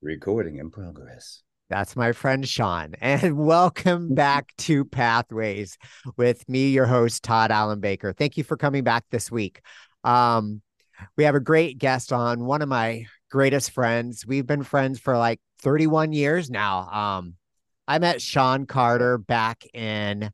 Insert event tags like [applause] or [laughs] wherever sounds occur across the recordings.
Recording in progress. That's my friend Shawn. [laughs] And welcome [laughs] back to Pathways with me, your host, Tod Allen Baker. Thank you for coming back this week. Um, we have a great guest on, one of my greatest friends. We've been friends for like 31 years now. Um, I met Shawn Carter back in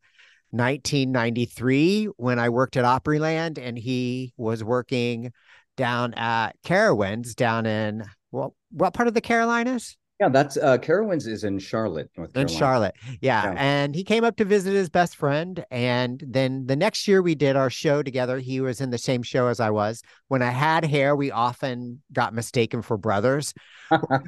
1993 when I worked at Opryland, and he was working down at Carowinds down in well, what part of the Carolinas? Yeah, that's uh Carowinds is in Charlotte, North Carolina. In Charlotte. Yeah. yeah. And he came up to visit his best friend. And then the next year we did our show together. He was in the same show as I was. When I had hair, we often got mistaken for brothers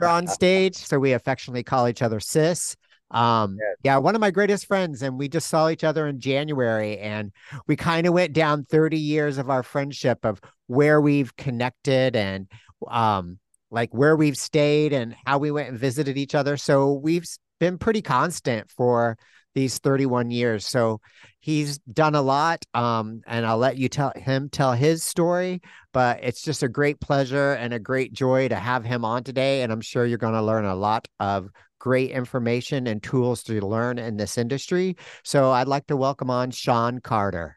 on [laughs] stage. So we affectionately call each other sis. Um, yes. yeah, one of my greatest friends, and we just saw each other in January, and we kind of went down 30 years of our friendship of where we've connected and um like where we've stayed and how we went and visited each other. So we've been pretty constant for these 31 years. So he's done a lot. Um, and I'll let you tell him tell his story. But it's just a great pleasure and a great joy to have him on today. And I'm sure you're going to learn a lot of great information and tools to learn in this industry. So I'd like to welcome on Shawn Carter.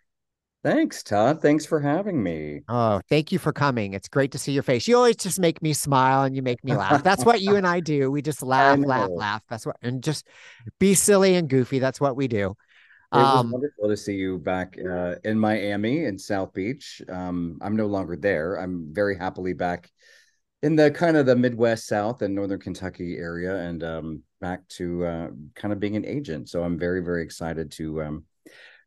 Thanks, Tod. Thanks for having me. Oh, thank you for coming. It's great to see your face. You always just make me smile and you make me laugh. That's what you and I do. We just [laughs] laugh, laugh, laugh. That's what, and just be silly and goofy. That's what we do. It was um, wonderful to see you back uh, in Miami in South Beach. Um, I'm no longer there. I'm very happily back in the kind of the Midwest, South, and Northern Kentucky area, and um, back to uh, kind of being an agent. So I'm very, very excited to um,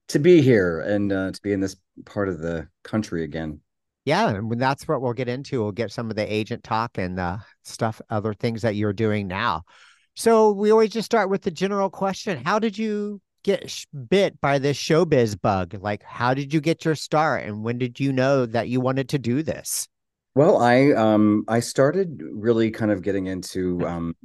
to be here and uh, to be in this part of the country again. Yeah, and that's what we'll get into. We'll get some of the agent talk and uh, stuff, other things that you're doing now. So we always just start with the general question: How did you get bit by this showbiz bug? Like, how did you get your start, and when did you know that you wanted to do this? Well, I um I started really kind of getting into um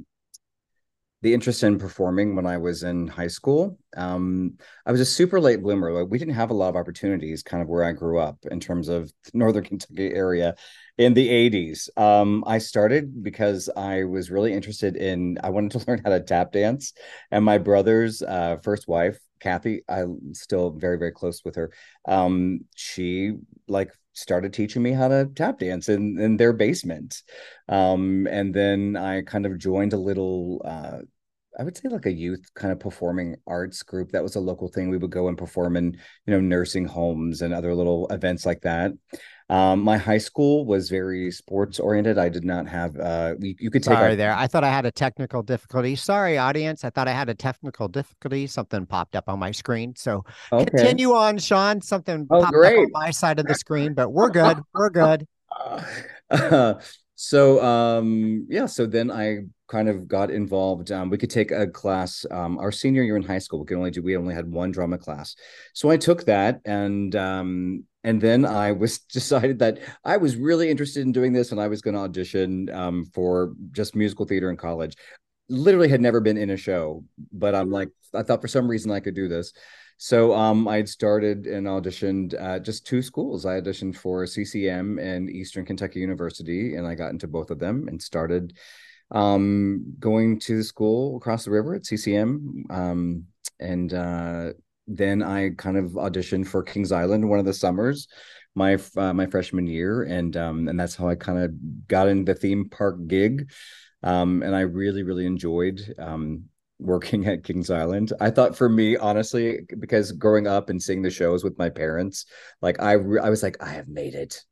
the interest in performing when I was in high school. Um, I was a super late bloomer. Like we didn't have a lot of opportunities, kind of where I grew up in terms of [laughs] Northern Kentucky area in the 80s. Um, I started because I was really interested in, I wanted to [laughs] learn how to tap dance. And my brother's uh, first wife, Kathy, I'm still very, very close with her. Um, she like started teaching me how to tap dance in, in their basement. Um, and then I kind of joined a little, uh, I would say like a youth kind of performing arts group. That was a local thing. We would go and perform in, you know, nursing homes and other little events like that. Um, my high school was very sports oriented. I did not have. Uh, you, you could take. Sorry, there. I thought I had a technical difficulty. Sorry, audience. I thought I had a technical difficulty. Something popped up on my screen. So okay. continue on, Shawn. Something oh, popped great. up on my side of the screen, but we're good. we're good. Uh, [laughs] [laughs] [laughs] so um, yeah. So then I kind of got involved. Um, we could take a class. Um, our senior year in high school, we could only do. We only had one drama class, so I took that, and um, and then I was [laughs] decided that I was really interested in doing this, and I was going to audition um, for just musical theater in college. Literally had never been in a show, but I'm like, I thought for some reason I could do this. So um, I had started and auditioned just two schools. I auditioned for CCM and Eastern Kentucky University, and I got into both of them and started um, going to the school across the river at CCM. Um, and uh, then I kind of auditioned for Kings Island one of the summers, my uh, my freshman year, and um, and that's how I kind of got into the theme park gig, um, and I really really enjoyed um, working at Kings Island. I thought for me, honestly, because growing up and seeing the shows with my parents, like I, I was like, I have made it.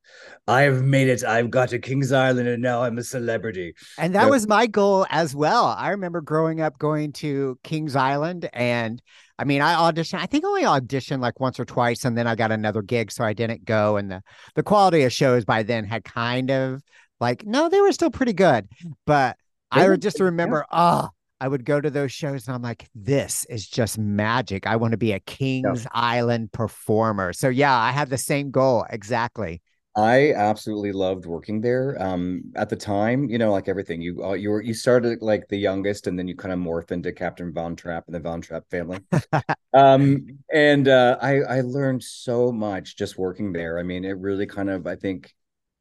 I have made it. I've got to Kings Island and now I'm a celebrity. And that was my goal as well. I remember growing up going to Kings Island and I mean, I auditioned, I think only auditioned like once or twice, and then I got another gig, so I didn't go. And the, the quality of shows by then had kind of like, no, they were still pretty good. But I would just remember, oh, I would go to those shows and I'm like, this is just magic. I want to be a Kings yeah. Island performer. So, yeah, I have the same goal. Exactly. I absolutely loved working there. Um, at the time, you know, like everything, you uh, you were you started like the youngest, and then you kind of morph into Captain Von Trapp and the Von Trapp family. [laughs] um, and uh, I I learned so much just working there. I mean, it really kind of I think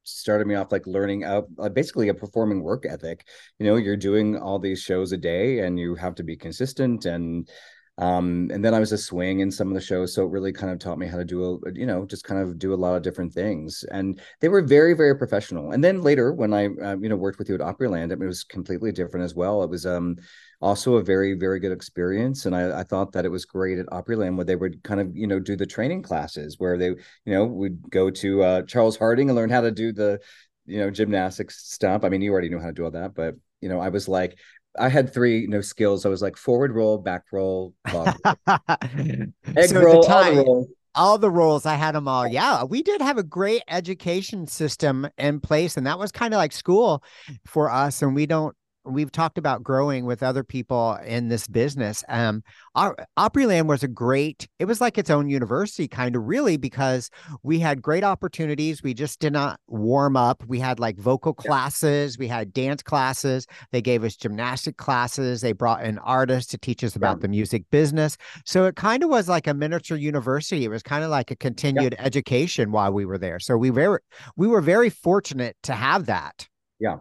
started me off like learning out uh, basically a performing work ethic. You know, you're doing all these shows a day and you have to be consistent and um and then i was a swing in some of the shows so it really kind of taught me how to do a you know just kind of do a lot of different things. And they were very very professional. And then later when i uh, you know worked with you at opryland it was completely different as well. It was um also a very very good experience. And I, I thought that it was great at opryland where they would kind of you know do the training classes where they you know would go to uh, charles harding and learn how to do the you know gymnastics stuff. I mean you already knew how to do all that but you know i was like I had three you know skills. I was like forward roll, back roll, roll. [laughs] egg so roll, time, roll. All the roles, I had them all. Yeah, we did have a great education system in place, and that was kind of like school for us. And we don't we've talked about growing with other people in this business. Um, our Opryland was a great, it was like its own university, kind of really, because we had great opportunities. We just did not warm up. We had like vocal classes, we had dance classes. They gave us gymnastic classes. They brought in artists to teach us about yeah. the music business. So it kind of was like a miniature university. It was kind of like a continued yeah. education while we were there. So we very we were very fortunate to have that. Yeah.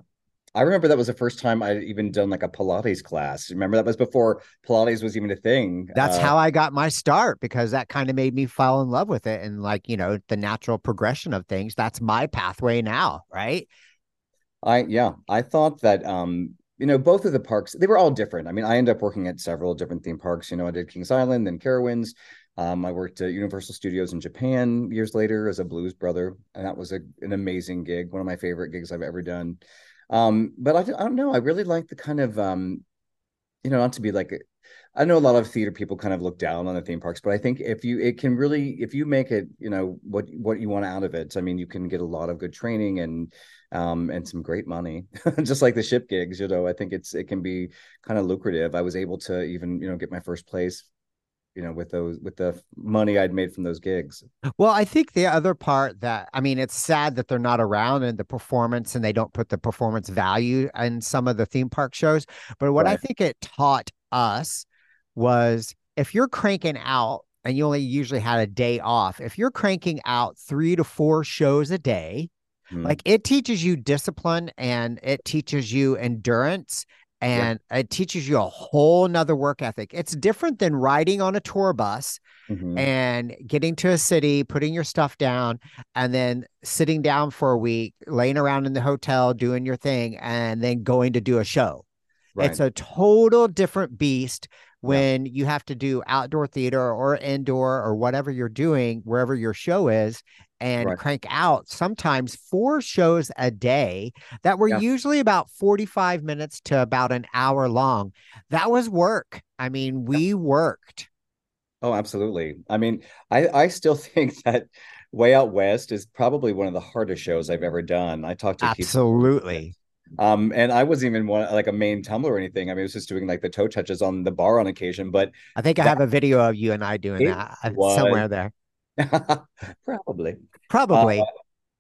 I remember that was the first time I'd even done like a Pilates class. Remember that was before Pilates was even a thing. That's uh, how I got my start because that kind of made me fall in love with it and like, you know, the natural progression of things. That's my pathway now, right? I yeah, I thought that um you know, both of the parks, they were all different. I mean, I ended up working at several different theme parks. You know, I did Kings Island, then Carowinds. Um, I worked at Universal Studios in Japan years later as a blues brother, and that was a, an amazing gig, one of my favorite gigs I've ever done. Um, but I, I don't know. I really like the kind of, um, you know, not to be like, I know a lot of theater people kind of look down on the theme parks, but I think if you, it can really, if you make it, you know, what what you want out of it. I mean, you can get a lot of good training and um, and some great money, [laughs] just like the ship gigs. You know, I think it's it can be kind of lucrative. I was able to even you know get my first place you know with those with the money i'd made from those gigs well i think the other part that i mean it's sad that they're not around in the performance and they don't put the performance value in some of the theme park shows but what right. i think it taught us was if you're cranking out and you only usually had a day off if you're cranking out three to four shows a day mm. like it teaches you discipline and it teaches you endurance and yeah. it teaches you a whole nother work ethic. It's different than riding on a tour bus mm-hmm. and getting to a city, putting your stuff down, and then sitting down for a week, laying around in the hotel, doing your thing, and then going to do a show. Right. It's a total different beast when yeah. you have to do outdoor theater or indoor or whatever you're doing, wherever your show is, and right. crank out sometimes four shows a day that were yeah. usually about 45 minutes to about an hour long. That was work. I mean, we yeah. worked. Oh, absolutely. I mean, I, I still [laughs] think that Way Out West is probably one of the hardest shows I've ever done. I talked to absolutely. Um, and I wasn't even one like a main tumbler or anything. I mean, I was just doing like the toe touches on the bar on occasion. But I think I have a video of you and I doing that uh, was, somewhere there. [laughs] Probably. Probably. Uh,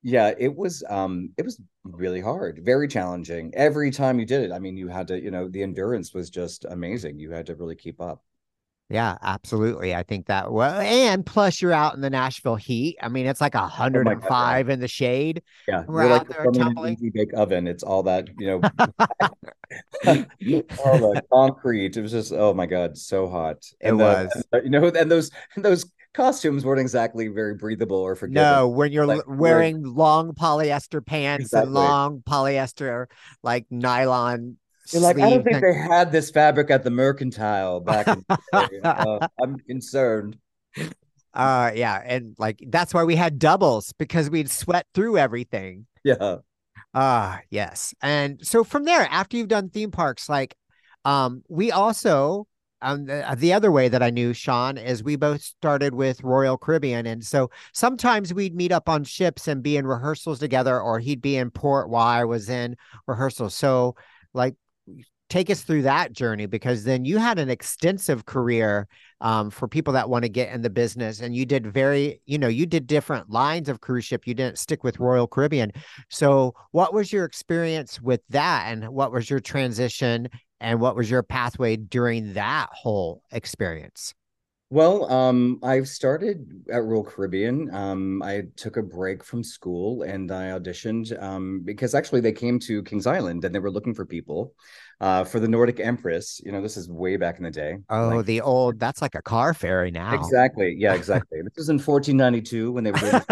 yeah, it was um it was really hard, very challenging. Every time you did it, I mean, you had to, you know, the endurance was just amazing. You had to really keep up. Yeah, absolutely. I think that well, and plus you're out in the Nashville heat. I mean, it's like 105 oh God, in the shade. Yeah, we're out there tumbling. Easy bake oven. It's all that you know, [laughs] [laughs] all the concrete. It was just oh my God, so hot. And it the, was. you know, and those those costumes weren't exactly very breathable or forgiving. No, when you're like, wearing long polyester pants exactly. and long polyester like nylon. You're like, I don't think they had this fabric at the mercantile back in uh, [laughs] I'm concerned. Uh yeah, and like that's why we had doubles because we'd sweat through everything. Yeah. Ah, uh, yes. And so from there, after you've done theme parks, like um, we also um, the, the other way that I knew Shawn is we both started with Royal Caribbean. And so sometimes we'd meet up on ships and be in rehearsals together, or he'd be in port while I was in rehearsal. So, like, take us through that journey because then you had an extensive career um, for people that want to get in the business and you did very you know you did different lines of cruise ship you didn't stick with royal caribbean so what was your experience with that and what was your transition and what was your pathway during that whole experience? Well, um, I started at Royal Caribbean. Um, I took a break from school and I auditioned um, because actually they came to Kings Island and they were looking for people uh, for the Nordic Empress. You know, this is way back in the day. Oh, like, the old, that's like a car ferry now. Exactly. Yeah, exactly. this was in 1492 when they were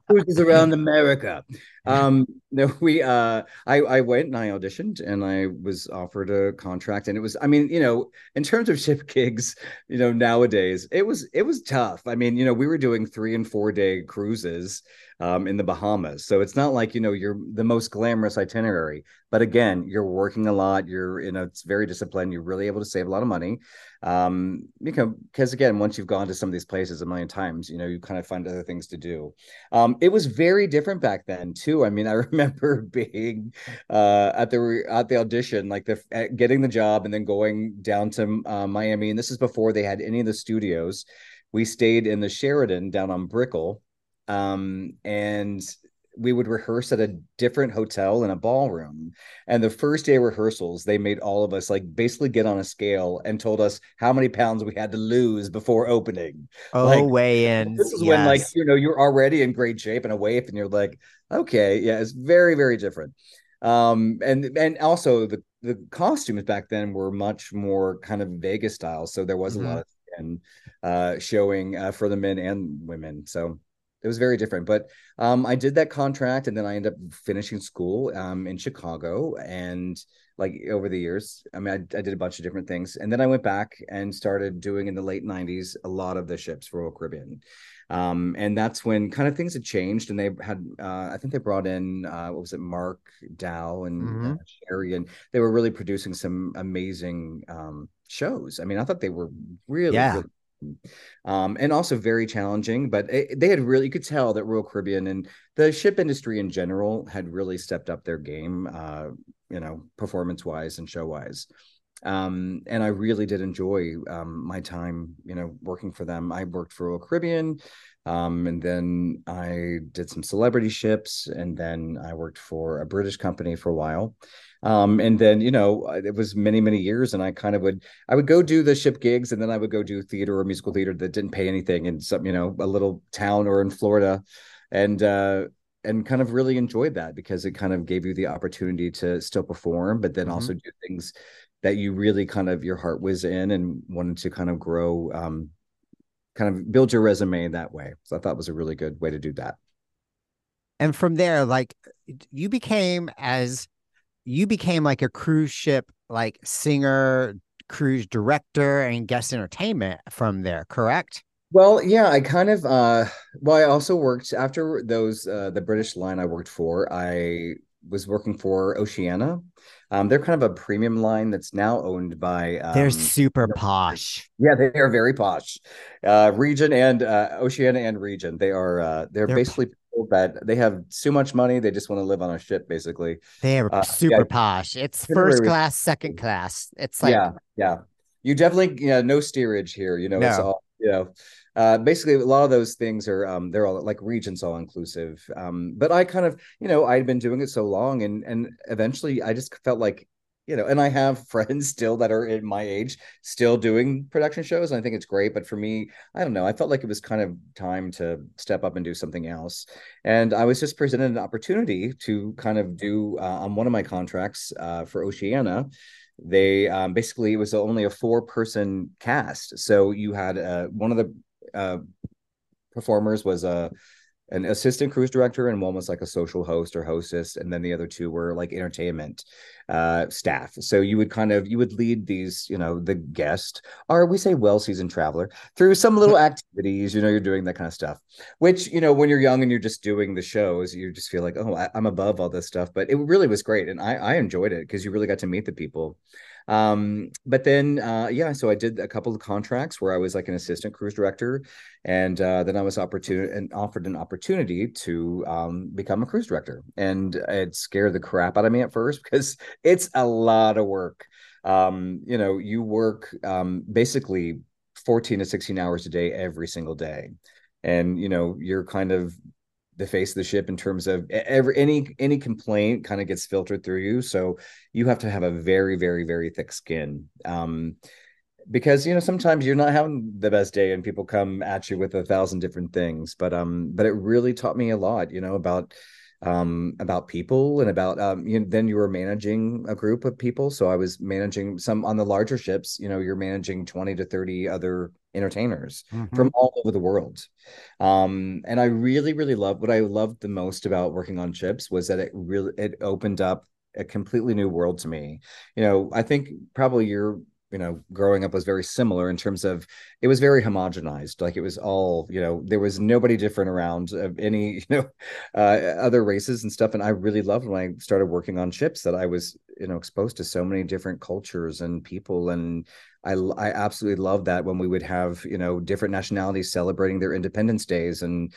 [laughs] cruises around America. Um, [laughs] no, we, uh, I, I went and I auditioned and I was offered a contract and it was, I mean, you know, in terms of ship gigs, you know, nowadays it was, it was tough. I mean, you know, we were doing three and four day cruises um, in the Bahamas. So it's not like, you know, you're the most glamorous itinerary, but again, you're working a lot. You're, you know, it's very disciplined. You're really able to save a lot of money. Um, because again, once you've gone to some of these places a million times, you know, you kind of find other things to do. Um, it was very different back then too. I mean, [laughs] I remember being uh, at the at the audition, like the getting the job and then going down to uh, Miami. And this is before they had any of the studios. We stayed in the Sheraton down on Brickell um, and we would rehearse at a different hotel in a ballroom. And the first day rehearsals, they made all of us like basically get on a scale and told us how many pounds we had to lose before opening. Oh, like, weigh in. This is yes. when like you know you're already in great shape and a waif, and you're like, okay, yeah, it's very very different. Um, and and also the the costumes back then were much more kind of Vegas style, so there was mm-hmm. a lot of and uh, showing uh, for the men and women. So it was very different. But um, I did that contract, and then I ended up finishing school um, in Chicago. And like over the years, I mean, I, I, did a bunch of different things, and then I went back and started doing in the late '90s a lot of the ships for Royal Caribbean. Um, and that's when kind of things had changed, and they had, uh, I think they brought in, uh, what was it, Mark Dow and mm-hmm. uh, Sherry, and they were really producing some amazing um, shows. I mean, I thought they were really, yeah. really um, and also very challenging. But it, they had really, you could tell that Royal Caribbean and the ship industry in general had really stepped up their game, uh, you know, performance wise and show wise. Um, and I really did enjoy um, my time, you know, working for them. I worked for Royal Caribbean, um, and then I did some celebrity ships, and then I worked for a British company for a while. Um, and then you know it was many many years, and I kind of would I would go do the ship gigs, and then I would go do theater or musical theater that didn't pay anything in some you know a little town or in Florida, and uh, and kind of really enjoyed that because it kind of gave you the opportunity to still perform, but then mm-hmm. also do things that you really kind of your heart was in and wanted to kind of grow, um, kind of build your resume that way. So I thought was a really good way to do that. And from there, like you became as you became like a cruise ship like singer, cruise director, and guest entertainment from there, correct? Well, yeah, I kind of uh well, I also worked after those uh the British line I worked for, I was working for Oceania. Um, they're kind of a premium line that's now owned by. Um, they're super posh. Yeah, they are very posh. Uh, Regent and uh, Oceania and Regent, they are. Uh, they're, they're basically that they have so much money they just want to live on a ship basically. They're uh, super yeah, posh. It's first class second class. It's like yeah yeah. You definitely yeah no steerage here you know no. it's all you know. Uh, basically a lot of those things are um, they're all like Regents all inclusive. Um, but i kind of you know i'd been doing it so long and and eventually i just felt like you know, and I have [laughs] friends still that are in my age still doing production shows. And I think it's great. But for me, I don't know. I felt like it was kind of time to step up and do something else. And I was just presented an opportunity to kind of do uh, on one of my contracts uh, for Oceania. They um, basically it was only a four person cast. So you had uh, one of the uh, performers was a an assistant cruise director and one was like a social host or hostess and then the other two were like entertainment uh, staff. So you would kind of you would lead these you know the guest or we say well seasoned traveler through some little [laughs] activities you know you're doing that kind of stuff which you know when you're young and you're just doing the shows you just feel like oh I, am above all this stuff but it really was great and i i enjoyed it because you really got to meet the people um, but then, uh, yeah, so I did a couple of contracts where I was like an assistant cruise director, and uh, then I was opportunity and offered an opportunity to um, become a cruise director, and it scared the crap out of me at first [laughs] because it's a lot of work. Um, you know, you work um, basically 14 to 16 hours a day every single day and you know you're kind of the face of the ship in terms of every any any complaint kind of gets filtered through you. So you have to have a very very very thick skin um because you know sometimes you're not having the best day and people come at you with a thousand different things but um but it really taught me a lot you know about um about people and about um you know, then you were managing a group of people. So i was managing some on the larger ships you know you're managing 20 to 30 other entertainers mm-hmm. from all over the world. Um and i really really love what i loved the most about working on ships was that it really it opened up a completely new world to me. You know i think probably you're you know growing up was very similar in terms of it was very homogenized. Like it was all you know there was nobody different around of any [laughs] you know uh, other races and stuff. And i really loved when i started working on ships that i was you know exposed to so many different cultures and people. And i i absolutely loved that when we would have you know different nationalities celebrating their independence days. And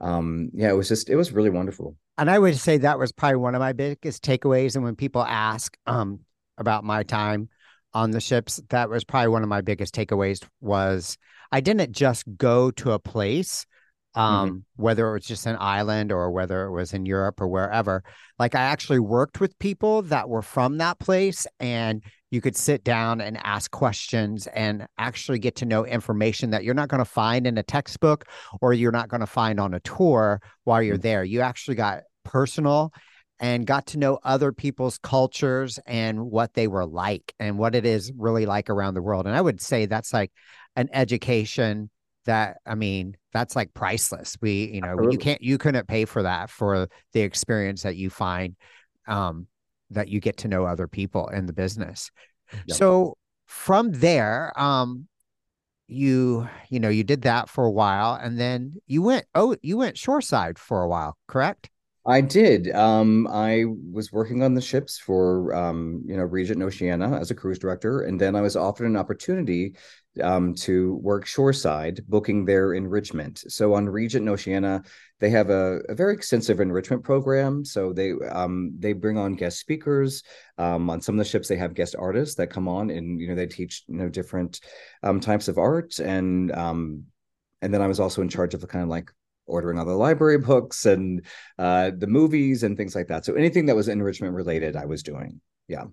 um yeah it was just it was really wonderful. And i would say that was probably one of my biggest takeaways. And when people ask um about my time on the ships that was probably one of my biggest takeaways was i didn't just go to a place um, mm-hmm. whether it was just an island or whether it was in europe or wherever like i actually worked with people that were from that place and you could sit down and ask questions and actually get to know information that you're not going to find in a textbook or you're not going to find on a tour while you're mm-hmm. there you actually got personal and got to know other people's cultures and what they were like and what it is really like around the world. And I would say that's like an education that I mean, that's like priceless. We, you know, Absolutely. you can't you couldn't pay for that for the experience that you find um that you get to know other people in the business. Yep. So from there, um you you know you did that for a while and then you went oh you went shoreside for a while correct I did. Um, I was working on the ships for um, you know Regent Oceania as a cruise director, and then I was offered an opportunity um, to work shoreside, booking their enrichment. So on Regent Oceania, they have a, a very extensive enrichment program. So they um, they bring on guest speakers. Um, on some of the ships, they have guest artists that come on, and you know they teach you know different um, types of art and um, and then I was also in charge of the kind of like ordering all the library books and uh, the movies and things like that. So anything that was enrichment related, I was doing. Yeah.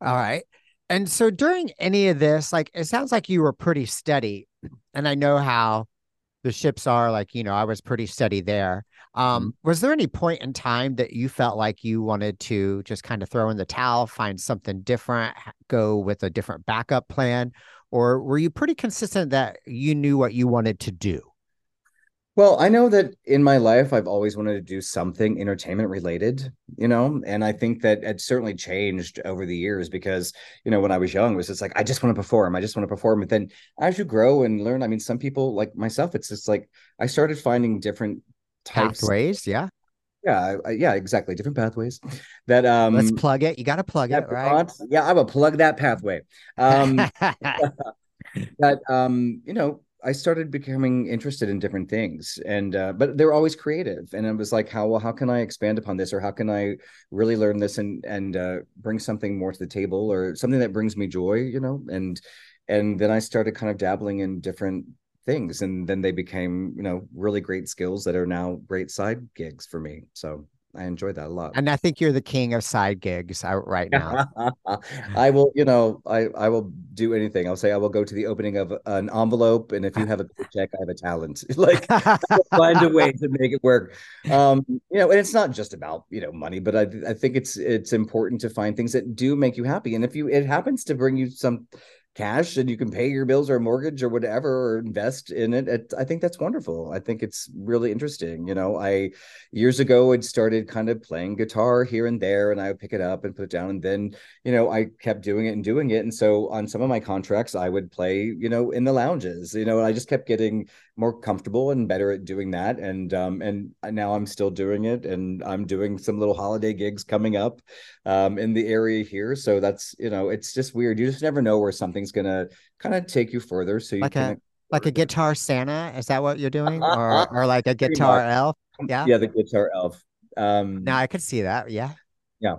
All right. And so during any of this, like it sounds like you were pretty steady. And I know how the ships are like, you know, I was pretty steady there. Um, mm-hmm. was there any point in time that you felt like you wanted to just kind of throw in the towel, find something different, go with a different backup plan? Or were you pretty consistent that you knew what you wanted to do? Well, I know that in my life, I've always wanted to do something entertainment related, you know, and I think that it certainly changed over the years because, you know, when I was young, it was just like, I just want to perform. I just want to perform. But then as you grow and learn, I mean, some people like myself, it's just like I started finding different types. Pathways. Yeah. Yeah. yeah. Exactly. Different pathways that, um, let's plug it. You got to plug it, right? Yeah. I will plug that pathway. Um, [laughs] [laughs] that, um, you know, I started becoming interested in different things, and uh, but they're always creative. And it was like, how well, how can I expand upon this, or how can I really learn this and and uh, bring something more to the table, or something that brings me joy, you know? And and then I started kind of dabbling in different things, and then they became, you know, really great skills that are now great side gigs for me. So I enjoyed that a lot. And I think you're the king of side gigs out right now. [laughs] I will, you know, I I will do anything. I'll say I will go to the opening of an envelope, and if you [laughs] have a check, I have a talent. [laughs] like find a way to make it work. Um, you know, and it's not just about you know money, but I I think it's it's important to find things that do make you happy, and if you it happens to bring you some cash and you can pay your bills or mortgage or whatever or invest in it, it, i think that's wonderful. I think it's really interesting you know i years ago had started kind of playing guitar here and there and i would pick it up and put it down and then you know i kept doing it and doing it. And so on some of my contracts i would play you know in the lounges you know and i just kept getting more comfortable and better at doing that. And um and now i'm still doing it and i'm doing some little holiday gigs coming up um in the area here. So that's you know it's just weird. You just never know where something's gonna kind of take you further so you like can a, like a guitar santa? Is that what you're doing? Or or like a guitar elf? Yeah? yeah the guitar elf. Um now i could see that yeah. Yeah.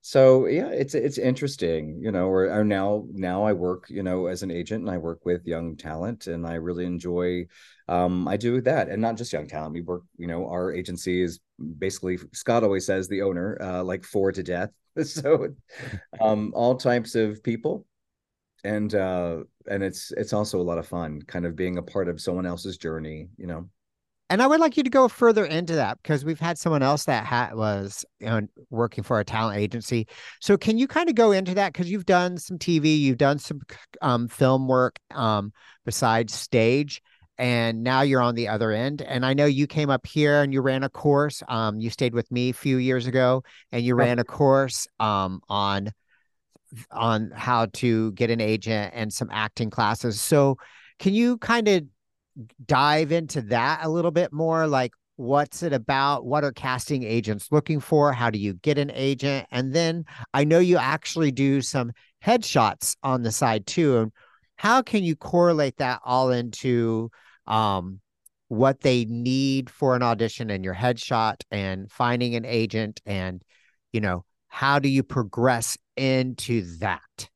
So yeah it's it's interesting you know or, or, now now i work you know as an agent and i work with young talent and i really enjoy um i do that. And not just young talent we work you know our agency is basically scott always says the owner uh like four to death. [laughs] So um all types of people and uh and it's it's also a lot of fun kind of being a part of someone else's journey you know and I would like you to go further into that because we've had someone else that ha- was you know, working for a talent agency. So can you kind of go into that because you've done some TV, you've done some um, film work um, besides stage, and now you're on the other end. And I know you came up here and you ran a course. Um, you stayed with me a few years ago, and you ran a course um, on on how to get an agent and some acting classes. So can you kind of dive into that a little bit more? Like, what's it about? What are casting agents looking for? How do you get an agent? And then I know you actually do some headshots on the side too. And how can you correlate that all into um, what they need for an audition and your headshot and finding an agent and, you know, how do you progress into that?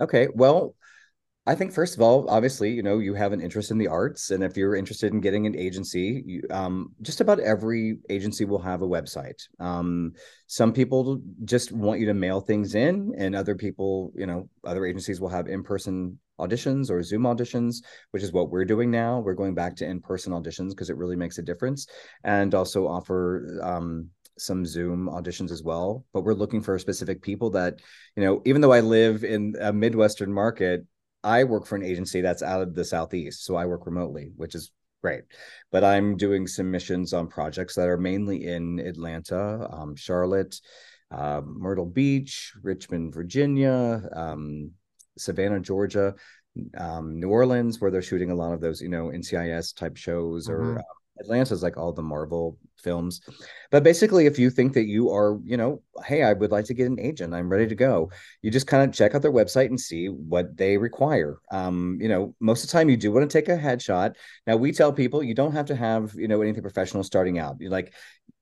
Okay. Well, I think first of all, obviously, you know, you have an interest in the arts, and if you're interested in getting an agency, you, um, just about every agency will have a website. Um, some people just want you to mail things in, and other people, you know, other agencies will have in-person auditions or Zoom auditions, which is what we're doing now. We're going back to in-person auditions because it really makes a difference, and also offer um, some Zoom auditions as well. But we're looking for specific people that, you know, even though I live in a Midwestern market, I work for an agency that's out of the Southeast, so I work remotely, which is great. But I'm doing submissions on projects that are mainly in Atlanta, um, Charlotte, uh, Myrtle Beach, Richmond, Virginia, um, Savannah, Georgia, um, New Orleans, where they're shooting a lot of those, you know, NCIS type shows, mm-hmm. or uh, is like all the Marvel films. But basically, if you think that you are, you know, hey, I would like to get an agent, I'm ready to go, you just kind of check out their website and see what they require. Um, you know, most of the time you do want to take a headshot. Now we tell people you don't have to have, you know, anything professional starting out. You like,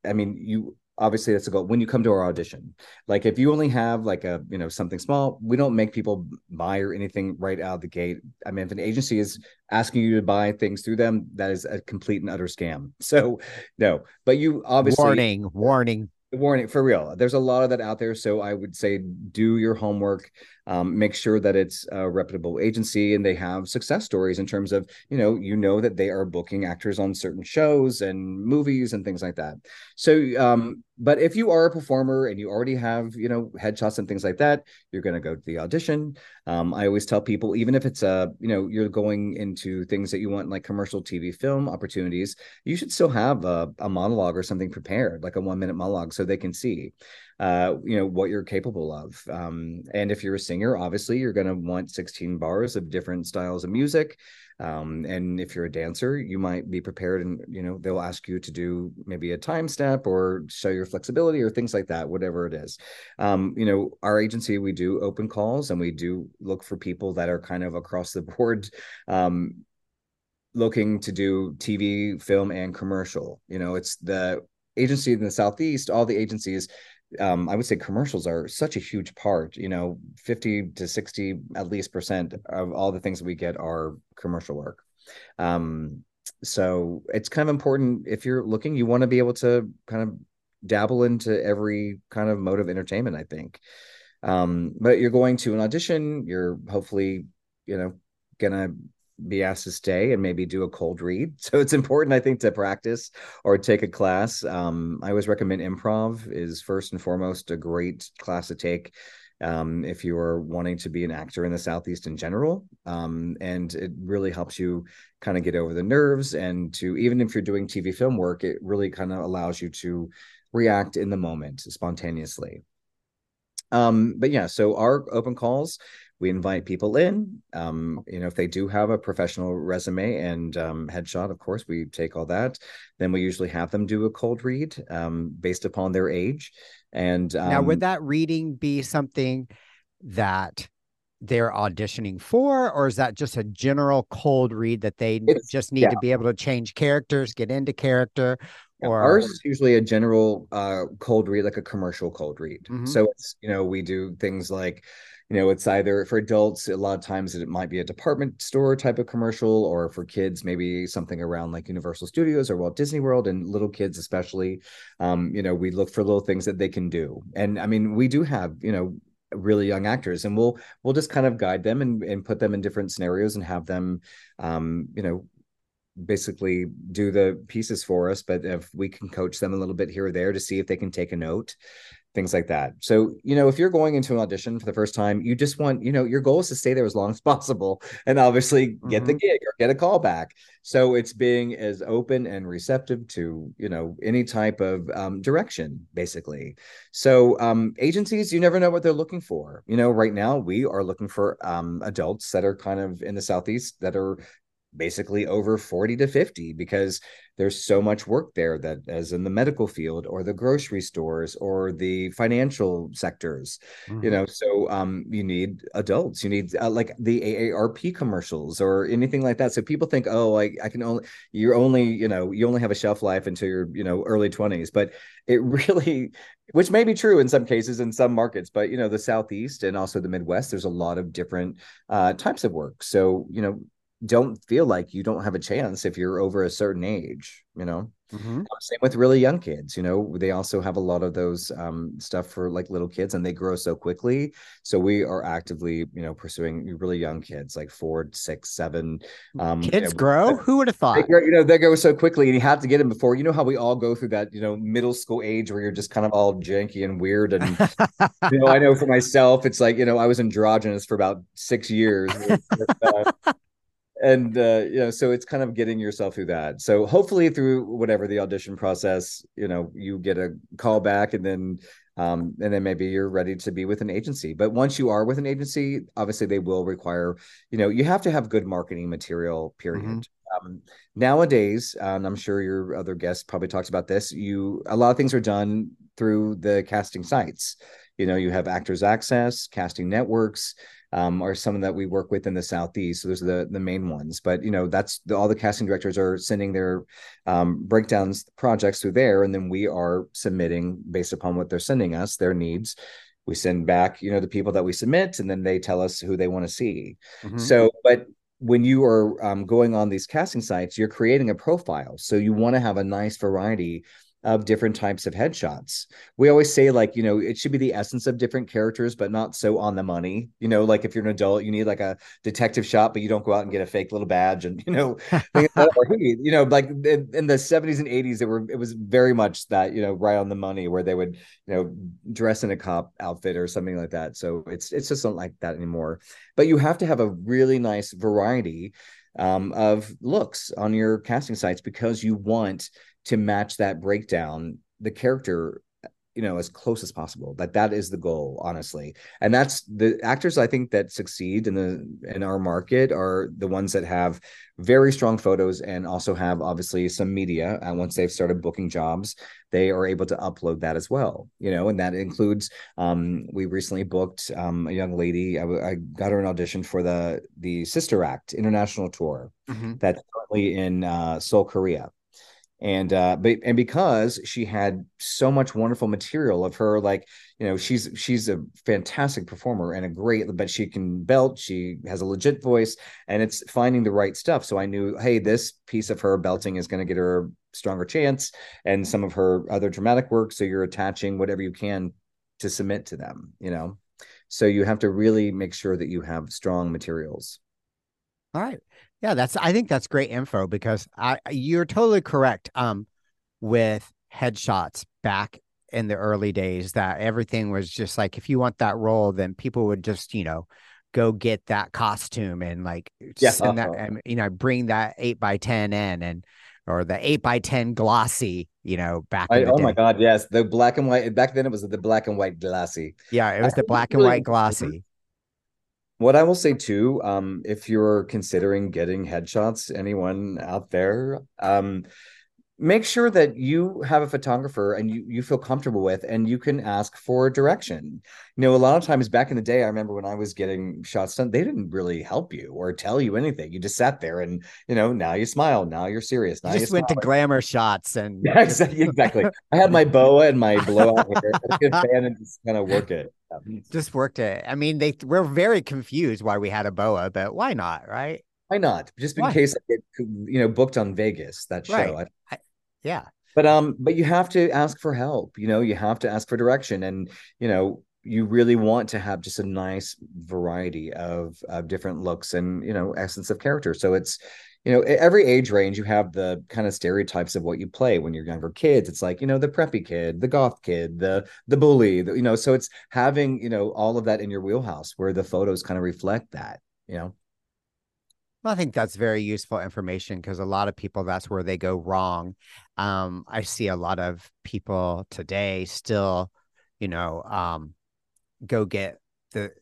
I mean, you obviously that's a goal when you come to our audition. Like if you only have like a you know something small we don't make people buy or anything right out of the gate. I mean if an agency is asking you to buy things through them that is a complete and utter scam. [laughs] So no but you obviously warning warning. Warning for real. There's a lot of that out there so i would say do your homework um, make sure that it's a reputable agency and they have success stories in terms of you know you know that they are booking actors on certain shows and movies and things like that. So um, but if you are a performer and you already have you know headshots and things like that you're going to go to the audition. Um, i always tell people even if it's a you know you're going into things that you want like commercial tv film opportunities you should still have a, a monologue or something prepared like a one minute monologue so they can see uh, you know what you're capable of. Um, and if you're a singer, obviously you're going to want 16 bars of different styles of music. Um, and if you're a dancer, you might be prepared, and you know they'll ask you to do maybe a time step or show your flexibility or things like that, whatever it is. Um, you know, our agency we do open calls and we do look for people that are kind of across the [laughs] board um, looking to do TV, film, and commercial. You know, it's the agency in the southeast. All the agencies um, I would say commercials are such a huge part. You know, 50 to 60 at least percent of all the things we get are commercial work. Um, so it's kind of important if you're looking, you want to be able to kind of dabble into every kind of mode of entertainment, I think. Um, but you're going to an audition, you're hopefully, you know, gonna be asked to stay and maybe do a cold read. [laughs] So it's important, I think, to practice or take a class. Um, I always recommend improv is first and foremost a great class to take um, if you are wanting to be an actor in the Southeast in general. Um, and it really helps you kind of get over the nerves and to, even if you're doing TV film work, it really kind of allows you to react in the moment spontaneously. Um, but yeah, so our open calls, we invite people in. Um, you know, if they do have a professional resume and um, headshot, of course, we take all that. Then we usually have them do a cold read um, based upon their age. And now, would um, that reading be something that they're auditioning for, or is that just a general cold read that they just need yeah. to be able to change characters, get into character? Or ours is usually a general uh, cold read, like a commercial cold read. Mm-hmm. So it's you know we do things like you know it's either for adults a lot of times it might be a department store type of commercial or for kids maybe something around like universal studios or walt disney world and little kids especially um, you know we look for little things that they can do. And i mean we do have you know really young actors and we'll we'll just kind of guide them and, and put them in different scenarios and have them um you know basically do the pieces for us. But if we can coach them a little bit here or there to see if they can take a note things like that. So, you know, if you're going into an audition for the first time, you just want, you know, your goal is to stay there as long as [laughs] possible and obviously get mm-hmm. the gig or get a call back. So it's being as open and receptive to, you know, any type of um, direction, basically. So um, agencies, you never know what they're looking for. You know, right now we are looking for um, adults that are kind of in the Southeast that are basically over 40 to 50 because there's so much work there that as in the medical field or the grocery stores or the financial sectors mm-hmm. you know so um you need adults you need uh, like the AARP commercials or anything like that. So people think oh I, I can only you're only you know you only have a shelf life until your you know early 20s but it [laughs] really which may be true in some cases in some markets but you know the southeast and also the midwest there's a lot of different uh, types of work. So you know don't feel like you don't have a chance if you're over a certain age you know? Mm-hmm. same with really young kids you know? They also have a lot of those um, stuff for like little kids and they grow so quickly. So we are actively you know pursuing really young kids like four six seven um, kids grow? who would have thought? they, you know they go so quickly and you have to get them before you know how we all go through that you know middle school age where you're just kind of all janky and weird and you know i know for [laughs] myself it's like you know i was androgynous for about six years. [laughs] Uh, and uh, you know so it's kind of getting yourself through that. So hopefully through whatever the audition process you know you get a call back and then um, and then maybe you're ready to be with an agency. But once you are with an agency obviously they will require you know you have to have good marketing material period. Mm-hmm. um, nowadays and i'm sure your other guest probably talked about this you a lot of things are done through the casting sites you know you have actors access casting networks um, are some that we work with in the southeast. So those are the the main ones. But you know, that's the, all the casting directors are sending their um, breakdowns projects through there, and then we are submitting based upon what they're sending us, their needs. We send back, you know, the people that we submit, and then they tell us who they want to see. Mm-hmm. So, but when you are um, going on these casting sites, you're creating a profile. So you want to have a nice variety of different types of headshots. We always say like, you know, it should be the essence of different characters, but not so on the money. You know, like if you're an adult, you need like a detective shot, but you don't go out and get a fake little badge and [laughs] you know, you know, like in, in, the 70s and 80s, it were it was very much that, you know, right on the money where they would, you know, dress in a cop outfit or something like that. So it's it's just not like that anymore. But you have to have a really nice variety um, of looks on your casting sites because you want to match that breakdown the character you know as close as possible. That that is the goal honestly. And that's the actors i think that succeed in the in our market are the ones that have very strong photos and also have obviously some media. And once they've started booking jobs they are able to upload that as well you know and that includes um, we recently booked um, a young lady. I, I, got her an audition for the the sister act international tour mm-hmm. that's currently in uh, seoul korea and uh but and because she had so much wonderful material of her like you know she's she's a fantastic performer and a great but she can belt she has a legit voice and it's finding the right stuff. So i knew hey this piece of her belting is going to get her a stronger chance and some of her other dramatic work. So you're attaching whatever you can to submit to them you know? So you have to really make sure that you have strong materials. All right yeah, that's I think that's great info because I you're totally correct um with headshots back in the early days that everything was just like if you want that role then people would just, you know, go get that costume and like yeah, send uh-huh. that and you know bring that 8 by 10 in and or the 8 by 10 glossy you know back I, oh my god yes the black and white back then it was the black and white glossy. Yeah it was the black and white glossy what I will say too, um, if you're considering getting headshots, anyone out there, um, make sure that you have a photographer and you, you feel comfortable with and you can ask for direction you know a lot of times back in the day i remember when i was getting shots done they didn't really help you or tell you anything you just sat there and you know now you smile now you're serious now you just you went to glamour shots and [laughs] yeah, exactly, exactly i had my boa and my blowout hair and just kind of work it [laughs] just worked it i mean they we're very confused why we had a boa but why not right why not? Just in why? case I get you know booked on Vegas that show. Right. I, yeah. But um, but you have to ask for help. You know, you have to ask for direction, and you know, you really want to have just a nice variety of, of different looks and you know essence of character so it's you know every age range you have the kind of stereotypes of what you play when you're younger kids it's like you know the preppy kid the goth kid the the bully the, you know so it's having you know all of that in your wheelhouse where the photos kind of reflect that you know well, I think that's very useful information because a lot of people that's where they go wrong. Um, I see a lot of people today still, you know, um, go get the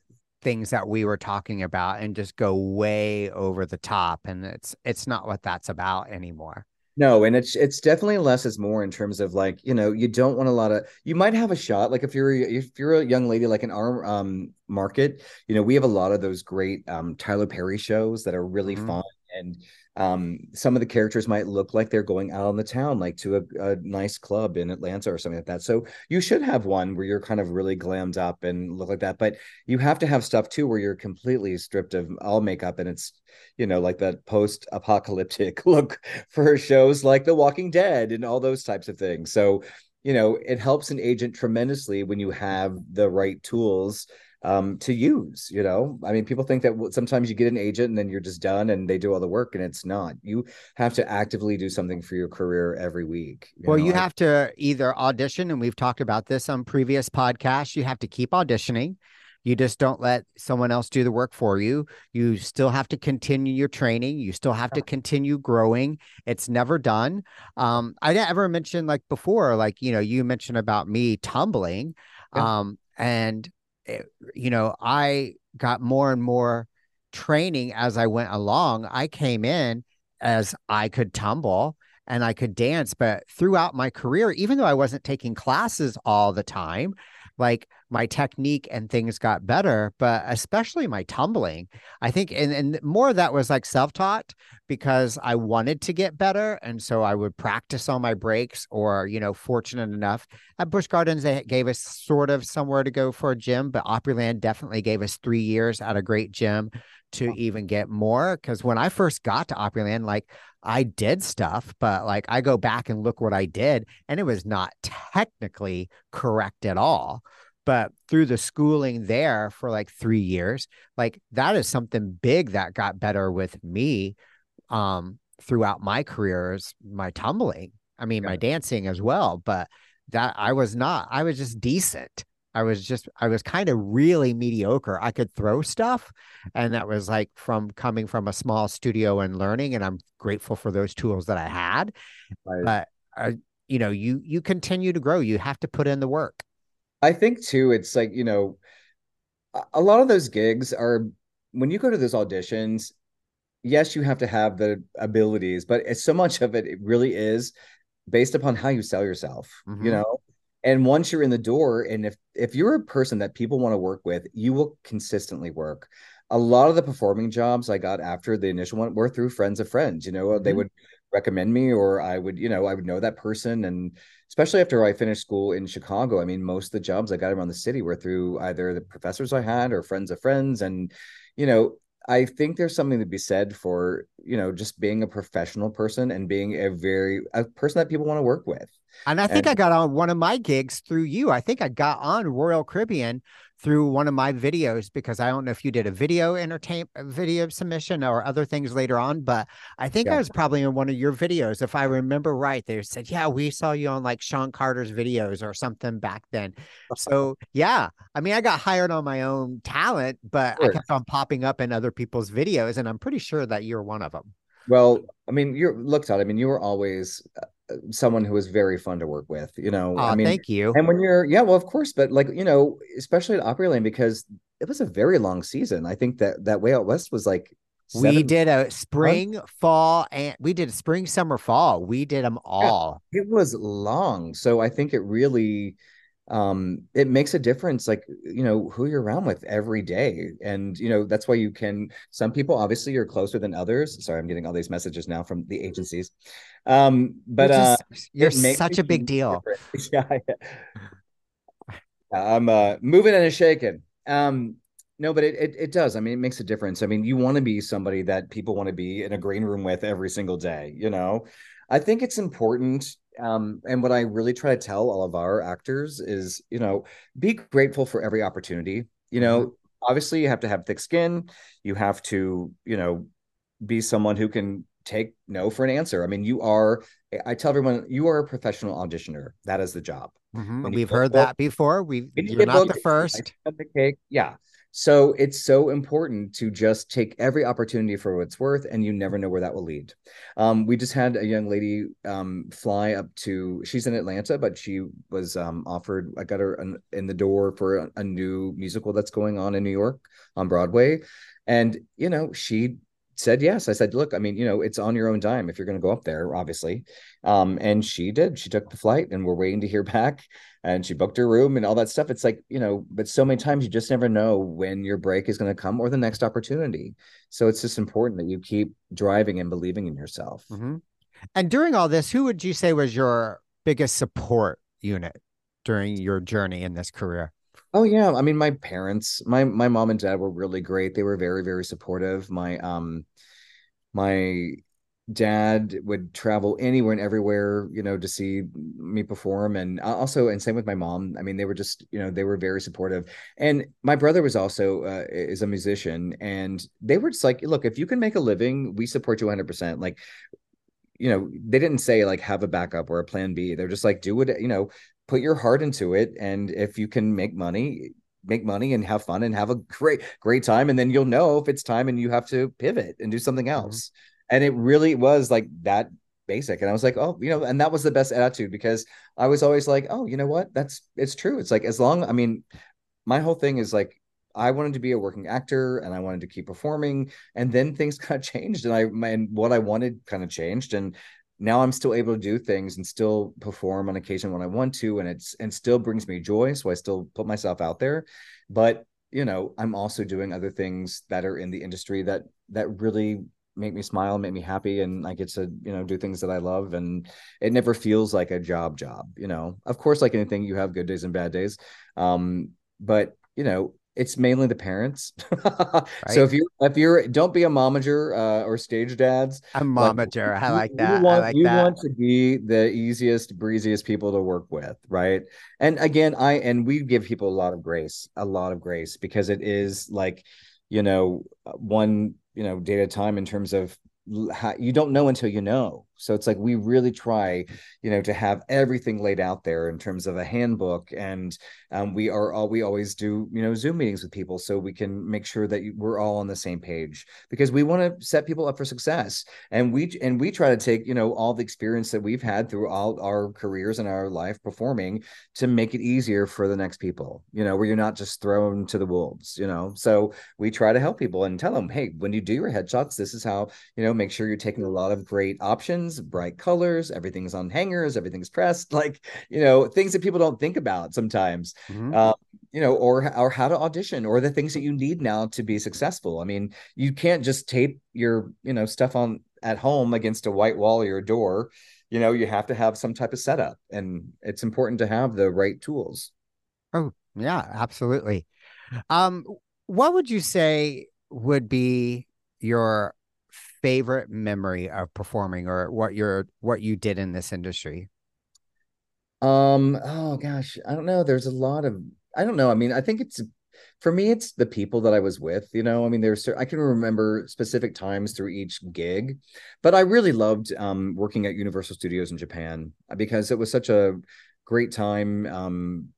things that we were talking about and just go way over the top and it's it's not what that's about anymore no and it's it's definitely less is more in terms of like you know you don't want a lot of you might have a shot like if you're if you're a young lady like in our um market you know we have a lot of those great um tyler perry shows that are really mm-hmm. fun and um, some of the characters might look like they're going out on the town, like to a, a, nice club in Atlanta or something like that. So you should have one where you're kind of really glammed up and look like that. But you have to have stuff too where you're completely stripped of all makeup and it's, you know, like that post apocalyptic [laughs] look for shows like The Walking Dead and all those types of things. So, you know, it helps an agent tremendously when you have the right tools um, to use. You know, I mean, people think that sometimes you get an agent and then you're just done and they do all the work, and it's not. You have to actively do something for your career every week. You well, know? you have to either audition, and we've talked about this on previous podcasts. You have to keep auditioning. You just don't let someone else do the work for you. You still have to continue your training. You still have to continue growing. It's never done. Um, I never mentioned like before, like you know, you mentioned about me tumbling, um, and Eh, you know, I got more and more training as I went along. I came in as I could tumble and I could dance, but throughout my career, even though I wasn't taking classes all the time, like my technique and things got better, but especially my tumbling. I think, and, and more of that was like self taught because I wanted to get better. And so I would practice on my breaks, or, you know, fortunate enough at Busch Gardens, they gave us sort of somewhere to go for a gym, but Opryland definitely gave us three years at a great gym to even get more. Cause when I first got to Opryland, like I did stuff, but like I go back and look what I did, and it was not technically correct at all. But through the schooling there for like three years, like that is something big that got better with me um throughout my careers, my tumbling. I mean, yeah. my dancing as well, but that I was not, I was just decent. I was just I was kind of really mediocre. I could throw stuff, and that was like from coming from a small studio and learning. And I'm grateful for those tools that I had. Right. But uh, you know, you you continue to grow. You have to put in the work. I think too. It's like you know, a lot of those gigs are when you go to those auditions. Yes, you have to have the abilities, but it's so much of it. It really is based upon how you sell yourself. Mm-hmm. You know, and once you're in the door and if if you're a person that people want to work with you will consistently work. A lot of the performing jobs i got after the initial one were through friends of friends you know mm-hmm. they would recommend me or i would you know i would know that person. And especially after i finished school in chicago i mean most of the jobs i got around the city were through either the professors i had or friends of friends. And you know I think there's something to be said for, you know, just being a professional person and being a very a person that people want to work with. And I think and, I got on one of my gigs through you. I think I got on Royal Caribbean through one of my videos because I don't know if you did a video entertain video submission or other things later on, but I think yeah. I was probably in one of your videos. If I remember right, they said, Yeah, we saw you on like Shawn Carter's videos or something back then. So yeah, I mean, I got hired on my own talent, but sure. I kept on popping up in other people's videos, and I'm pretty sure that you're one of them. Well, I mean, you're looked at. I mean, you were always uh, someone who was very fun to work with. You know, I mean, thank you. And when you're, yeah, well, of course, but like you know, especially at Opryland because it was a very long season. I think that that way out west was like. We did a spring, months. fall, and we did a spring, summer, fall. We did them all. Yeah, it was long, so I think it really um it makes a difference like you know who you're around with every day and you know that's why you can some people obviously you're closer than others sorry i'm getting all these messages now from the agencies um but uh you're such a big deal. [laughs] yeah, yeah, i'm uh moving and shaking. Um no but it, it it does. I mean it makes a difference. I mean you want to be somebody that people want to be in a green room with every single day you know? I think it's important um, and what I really try to tell all of our actors is, you know, be grateful for every opportunity. You know, mm-hmm. obviously you have to have thick skin. You have to, you know, be someone who can take no for an answer. I mean, you are, I tell everyone, you are a professional auditioner. That is the job. Mm-hmm. We've heard that before. We you're not the first. The cake. Yeah. So it's so important to just take every opportunity for what it's worth, and you never know where that will lead. Um, we just had a young lady um, fly up to. She's in Atlanta, but she was um, offered. I got her an, in the door for a, a new musical that's going on in New York on Broadway, and you know she said yes. I said, look, I mean, you know, it's on your own dime if you're going to go up there, obviously. Um, and she did. She took the flight, and we're waiting to hear [laughs] back. And she booked her room and all that stuff. It's like you know, but so many times you just never know when your break is going to come or the next opportunity. So it's just important that you keep driving and believing in yourself. Mm-hmm. And during all this, who would you say was your biggest support unit during your journey in this career? Oh yeah, I mean my parents, my my mom and dad were really great. They were very very supportive. My um my dad would travel anywhere and everywhere, you know, to see me perform and also and same with my mom. I mean, they were just, you know, they were very supportive. And my brother was also uh, is a musician and they were just like, look, if you can make a living, we support you 100%. Like you know, they didn't say like have a backup or a plan B. They're just like do what, you know, put your heart into it and if you can make money make money and have fun and have a great great time and then you'll know if it's time and you have to pivot and do something mm-hmm. else mm-hmm. and it really was like that basic and i was like oh you know and that was the best attitude because i was always like oh you know what that's it's true it's like as long i mean my whole thing is like I wanted to be a working actor and I wanted to keep performing. And then things [laughs] kind of changed and I and what I wanted kind of changed. And now I'm still able to do things and still perform on occasion when I want to, and it's and still brings me joy. So I still put myself out there, but you know, I'm also doing other things that are in the industry that that really make me smile, make me happy, and I get to you know do things that I love, and it never feels like a job job. You know, of course, like anything, you have good days and bad days, um, but you know, it's mainly the parents. [laughs] right. So if you if you're don't be a momager uh, or stage dads. A momager, like, I like that. You want, like you that. want to be the easiest, breeziest people to work with, right? And again, I and we give people a lot of grace, a lot of grace because it is like, you know, one you know day at a time in terms of how, you don't know until you know so it's like we really try you know to have everything laid out there in terms of a handbook and um, we are all we always do you know zoom meetings with people so we can make sure that we're all on the same page because we want to set people up for success. And we and we try to take you know all the experience that we've had through all our careers and our life performing to make it easier for the next people you know where you're not just thrown to the wolves you know? So we try to help people and tell them hey when you do your headshots this is how you know make sure you're taking a lot of great options bright colors everything's on hangers everything's pressed [laughs] like you know things that people don't think about sometimes mm-hmm. uh, you know or or how to audition or the things that you need now to be successful. I mean you can't just tape your you know stuff on at home against a white wall or your door. You know you have to have some type of setup and it's important to have the right tools. Oh yeah absolutely. Um what would you say would be your favorite memory of performing or what you're what you did in this industry um, oh gosh, I don't know. There's a lot of I don't know. I mean, I think it's for me, it's the people that I was with. You know, I mean, there's I can remember specific times through each gig, but I really loved um, working at Universal Studios in Japan because it was such a great time. Um,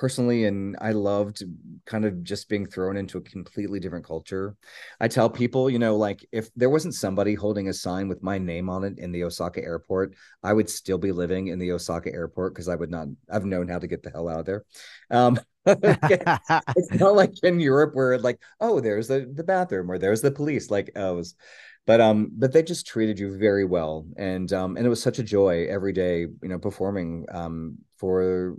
personally and i loved kind of just being thrown into a completely different culture. I tell people you know like if there wasn't somebody holding a sign with my name on it in the osaka airport i would still be living in the osaka airport because i would not i've known how to get the hell out of there. Um [laughs] [laughs] it's not like in europe where like oh there's the, the bathroom or there's the police like oh but um but they just treated you very well and um and it was such a joy every day you know performing um for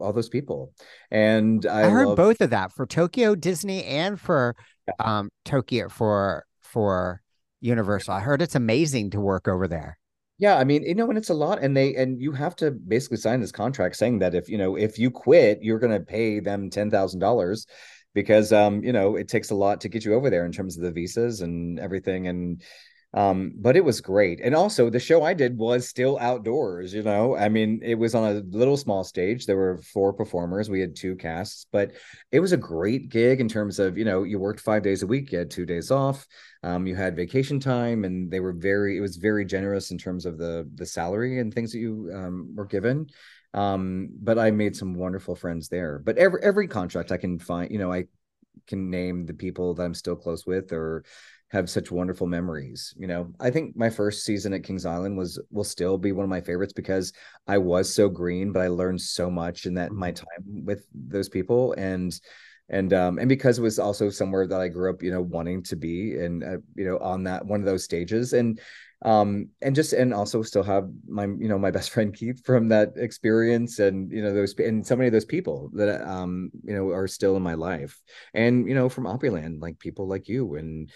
all those people. And I, I heard love... both of that for Tokyo Disney and for um Tokyo for for Universal. I heard it's amazing to work over there. Yeah, I mean, you know, and it's a lot, and they and you have to basically sign this contract saying that if you know if you quit, you're going to pay them ten thousand dollars because um you know it takes a lot to get you over there in terms of the visas and everything and um but it was great and also the show i did was still outdoors you know? I mean it was on a little small stage there were four performers we had two casts but it was a great gig in terms of you know you worked five days a week you had two days off um you had vacation time and they were very it was very generous in terms of the the salary and things that you um were given. Um but i made some wonderful friends there but every every contract i can find you know i can name the people that i'm still close with or have such wonderful memories. You know, I think my first season at Kings Island was will still be one of my favorites because I was so green, but I learned so much in that my mm-hmm. time with those people and and um and because it was also somewhere that I grew up, you know, wanting to be and uh, you know on that one of those stages and um and just and also still have my you know my [laughs] best friend Keith from that experience and you know those and so many of those people that um you know are still in my life and you know from Opryland like people like you and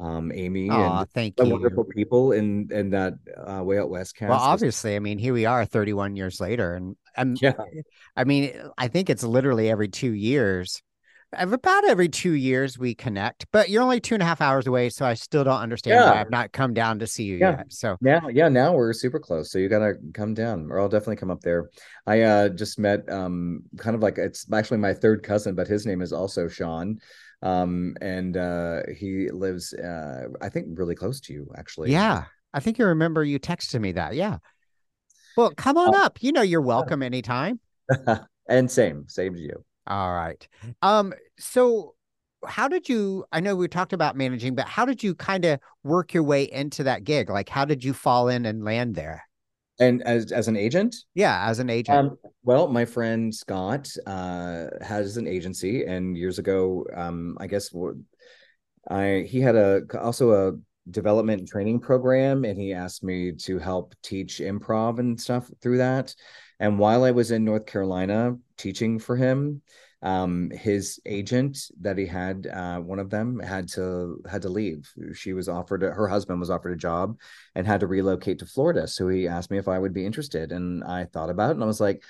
um, Amy and thank the you. wonderful people in in that uh, way out west cast. Well, obviously, I mean, here we are, 31 years later, and I'm, yeah, I mean, I think it's literally every two years. About every two years we connect, but you're only two and a half hours away, so I still don't understand yeah. why I've not come down to see you yeah. yet. So now, yeah, now we're super close, so you gotta come down, or I'll definitely come up there. I uh, just met um, kind of like it's actually my third cousin, but his name is also Sean um, and uh, he lives, uh, I think, really close to you, actually. Yeah, I think you remember you texted me that. Yeah. Well, come on uh, up. You know, you're welcome anytime. [laughs] and same, same to you. All right. Um. So, how did you? I know we talked about managing, but how did you kind of work your way into that gig? Like, how did you fall in and land there? And as as an agent? Yeah, as an agent. Um, well, my friend Scott uh, has an agency, and years ago, um, I guess I he had a also a development and training program, and he asked me to help teach improv and stuff through that. And while I was in North Carolina teaching for him, um, his agent that he had, uh, one of them had to had to leave. She was offered her husband was offered a job and had to relocate to Florida. So he asked me if I would be interested, and I thought about it, and I was like,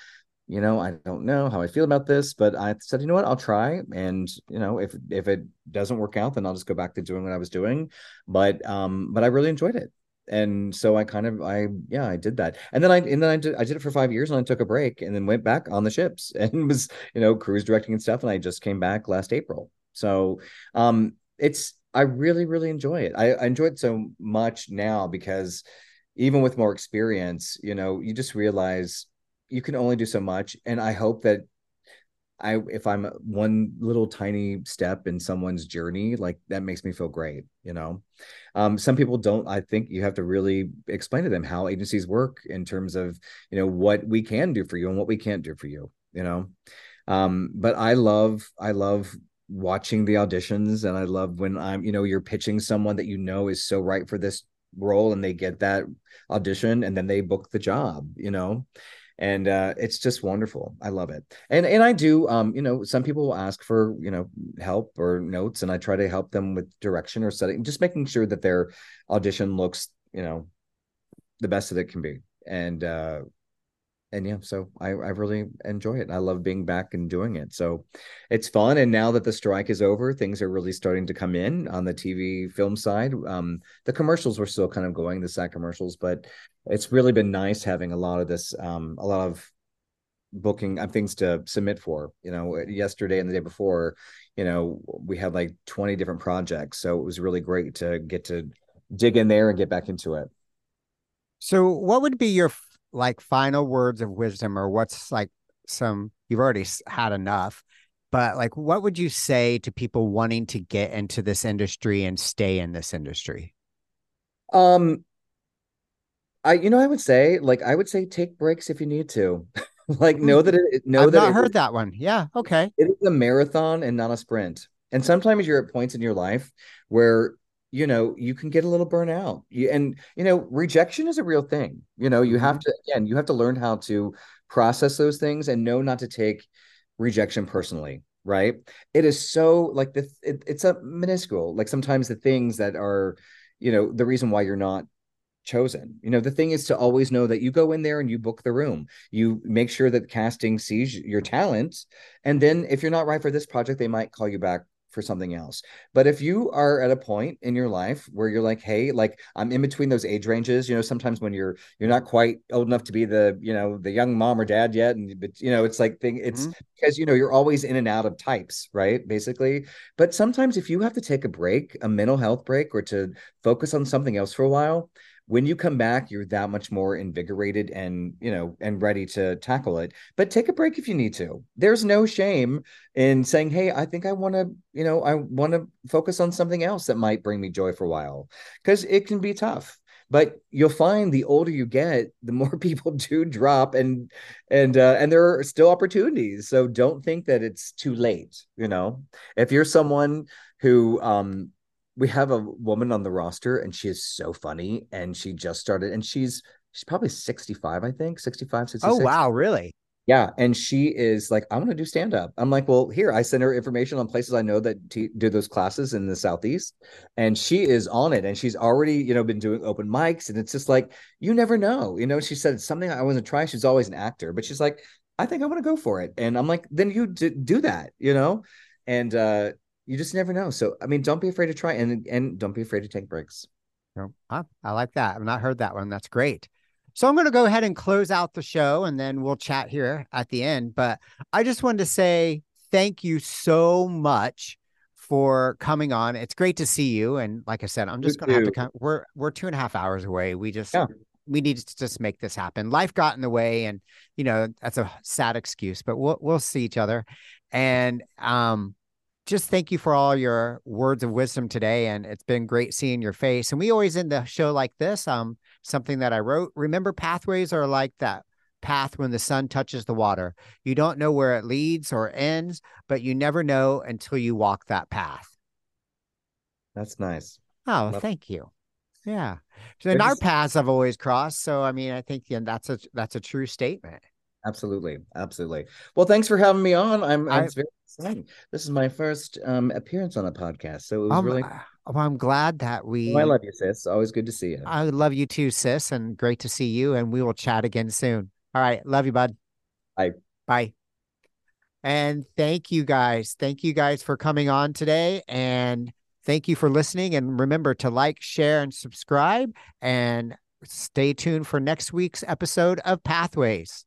you know, I don't know how I feel about this, but I said, you know what, I'll try, and you know, if if it doesn't work out, then I'll just go back to doing what I was doing. But um, but I really enjoyed it and so I kind of I yeah I did that. And then I and then I did I did it for five years and I took a break and then went back on the ships [laughs] and was you know cruise directing and stuff and I just came back last April. So um it's I really really enjoy it. I, I enjoy it so much now because even with more experience you know you just realize you can only do so much. And I hope that I if I'm one little tiny step in someone's journey, like that makes me feel great, you know. Um, some people don't. I think you have to really explain to them how agencies work in terms of you know what we can do for you and what we can't do for you, you know. Um, but I love I love watching the auditions and I love when I'm you know you're pitching someone that you know is so right for this role and they get that audition and then they book the job, you know and uh, it's just wonderful. I love it, and and I do. Um, you know, some people will ask for you know help or notes, and I try to help them with direction or setting, just making sure that their audition looks you know the best that it can be, and uh, and yeah, so I, I really enjoy it. I love being back and doing it. So it's fun. And now that the strike is over, things are really starting to come in on the TV film side. Um, the commercials were still kind of going, the SAG commercials, but it's really been nice having a lot of this, um, a lot of booking uh, things to submit for. You know, yesterday and the day before, you know, we had like 20 different projects. So it was really great to get to dig in there and get back into it. So what would be your like final words of wisdom or what's like some you've already had enough but like what would you say to people wanting to get into this industry and stay in this industry? Um i you know i would say? Like i would say take breaks if you need to. [laughs] Like know mm-hmm. that it know I've that not heard that one. Yeah okay. It is a marathon and not a sprint. And sometimes you're at points in your life where you know you can get a little burnout. You, and you know rejection is a real thing. You know you have mm-hmm. to again you have to learn how to process those things and know not to take rejection personally right? It is so like the it, it's a minuscule like sometimes the things that are you know the reason why you're not chosen. You know the thing is to always know that you go in there and you book the room. You make sure that casting sees your talent and then if you're not right for this project they might call you back for something else. But if you are at a point in your life where you're like, hey, like I'm in between those age ranges, you know, sometimes when you're you're not quite old enough to be the, you know, the young mom or dad yet. And but you know, it's like thing, it's mm-hmm. because you know you're always in and out of types, right? Basically. But sometimes if you have to take a break, a mental health break, or to focus on something else for a while, when you come back you're that much more invigorated and you know and ready to tackle it. But take a break if you need to. There's no shame in saying hey i think i want to you know i want to focus on something else that might bring me joy for a while. Because it can be tough. But you'll find the older you get the more [laughs] people do drop and and uh, and there are still opportunities. So don't think that it's too late you know? If you're someone who um we have a woman on the roster and she is so funny and she just started and she's she's probably 65 i think 65 66 oh wow really? Yeah and she is like i want to do stand up i'm like well here i send her information on places i know that t- do those classes in the southeast and she is on it and she's already you know been doing open mics and it's just like you never know you know she said it's something i wasn't trying she's always an actor but she's like i think i want to go for it and i'm like then you d- do that you know? And uh you just never know. So I mean, don't be afraid to try and and don't be afraid to take breaks. Oh, I like that. I've not heard that one. That's great. So I'm going to go ahead and close out the show and then we'll chat here at the end. But I just wanted to say thank you so much for coming on. It's great to see you. And like I said, I'm just going to have to come. We're we're two and a half hours away. We just yeah. we need to just make this happen. Life got in the way, and you know that's a sad excuse, but we'll we'll see each other. And um, just thank you for all your words of wisdom today. And it's been great seeing your face. And we always end the show like this. Um, something that I wrote. Remember, pathways are like that path when the sun touches the water. You don't know where it leads or ends, but you never know until you walk that path. That's nice. Oh, Love thank you. Yeah. And our paths have always crossed. So I mean, I think yeah, that's a that's a true statement. Absolutely, absolutely. Well, thanks for having me on. I'm, I'm very excited. This is my first um, appearance on a podcast, so it was um, really. Well, I'm glad that we. Oh, I love you, sis. Always good to see you. I love you too, sis, and great to see you. And we will chat again soon. All right, love you, bud. Bye. Bye. And thank you guys. Thank you guys for coming on today, and thank you for listening. And remember to like, share, and subscribe. And stay tuned for next week's episode of Pathways.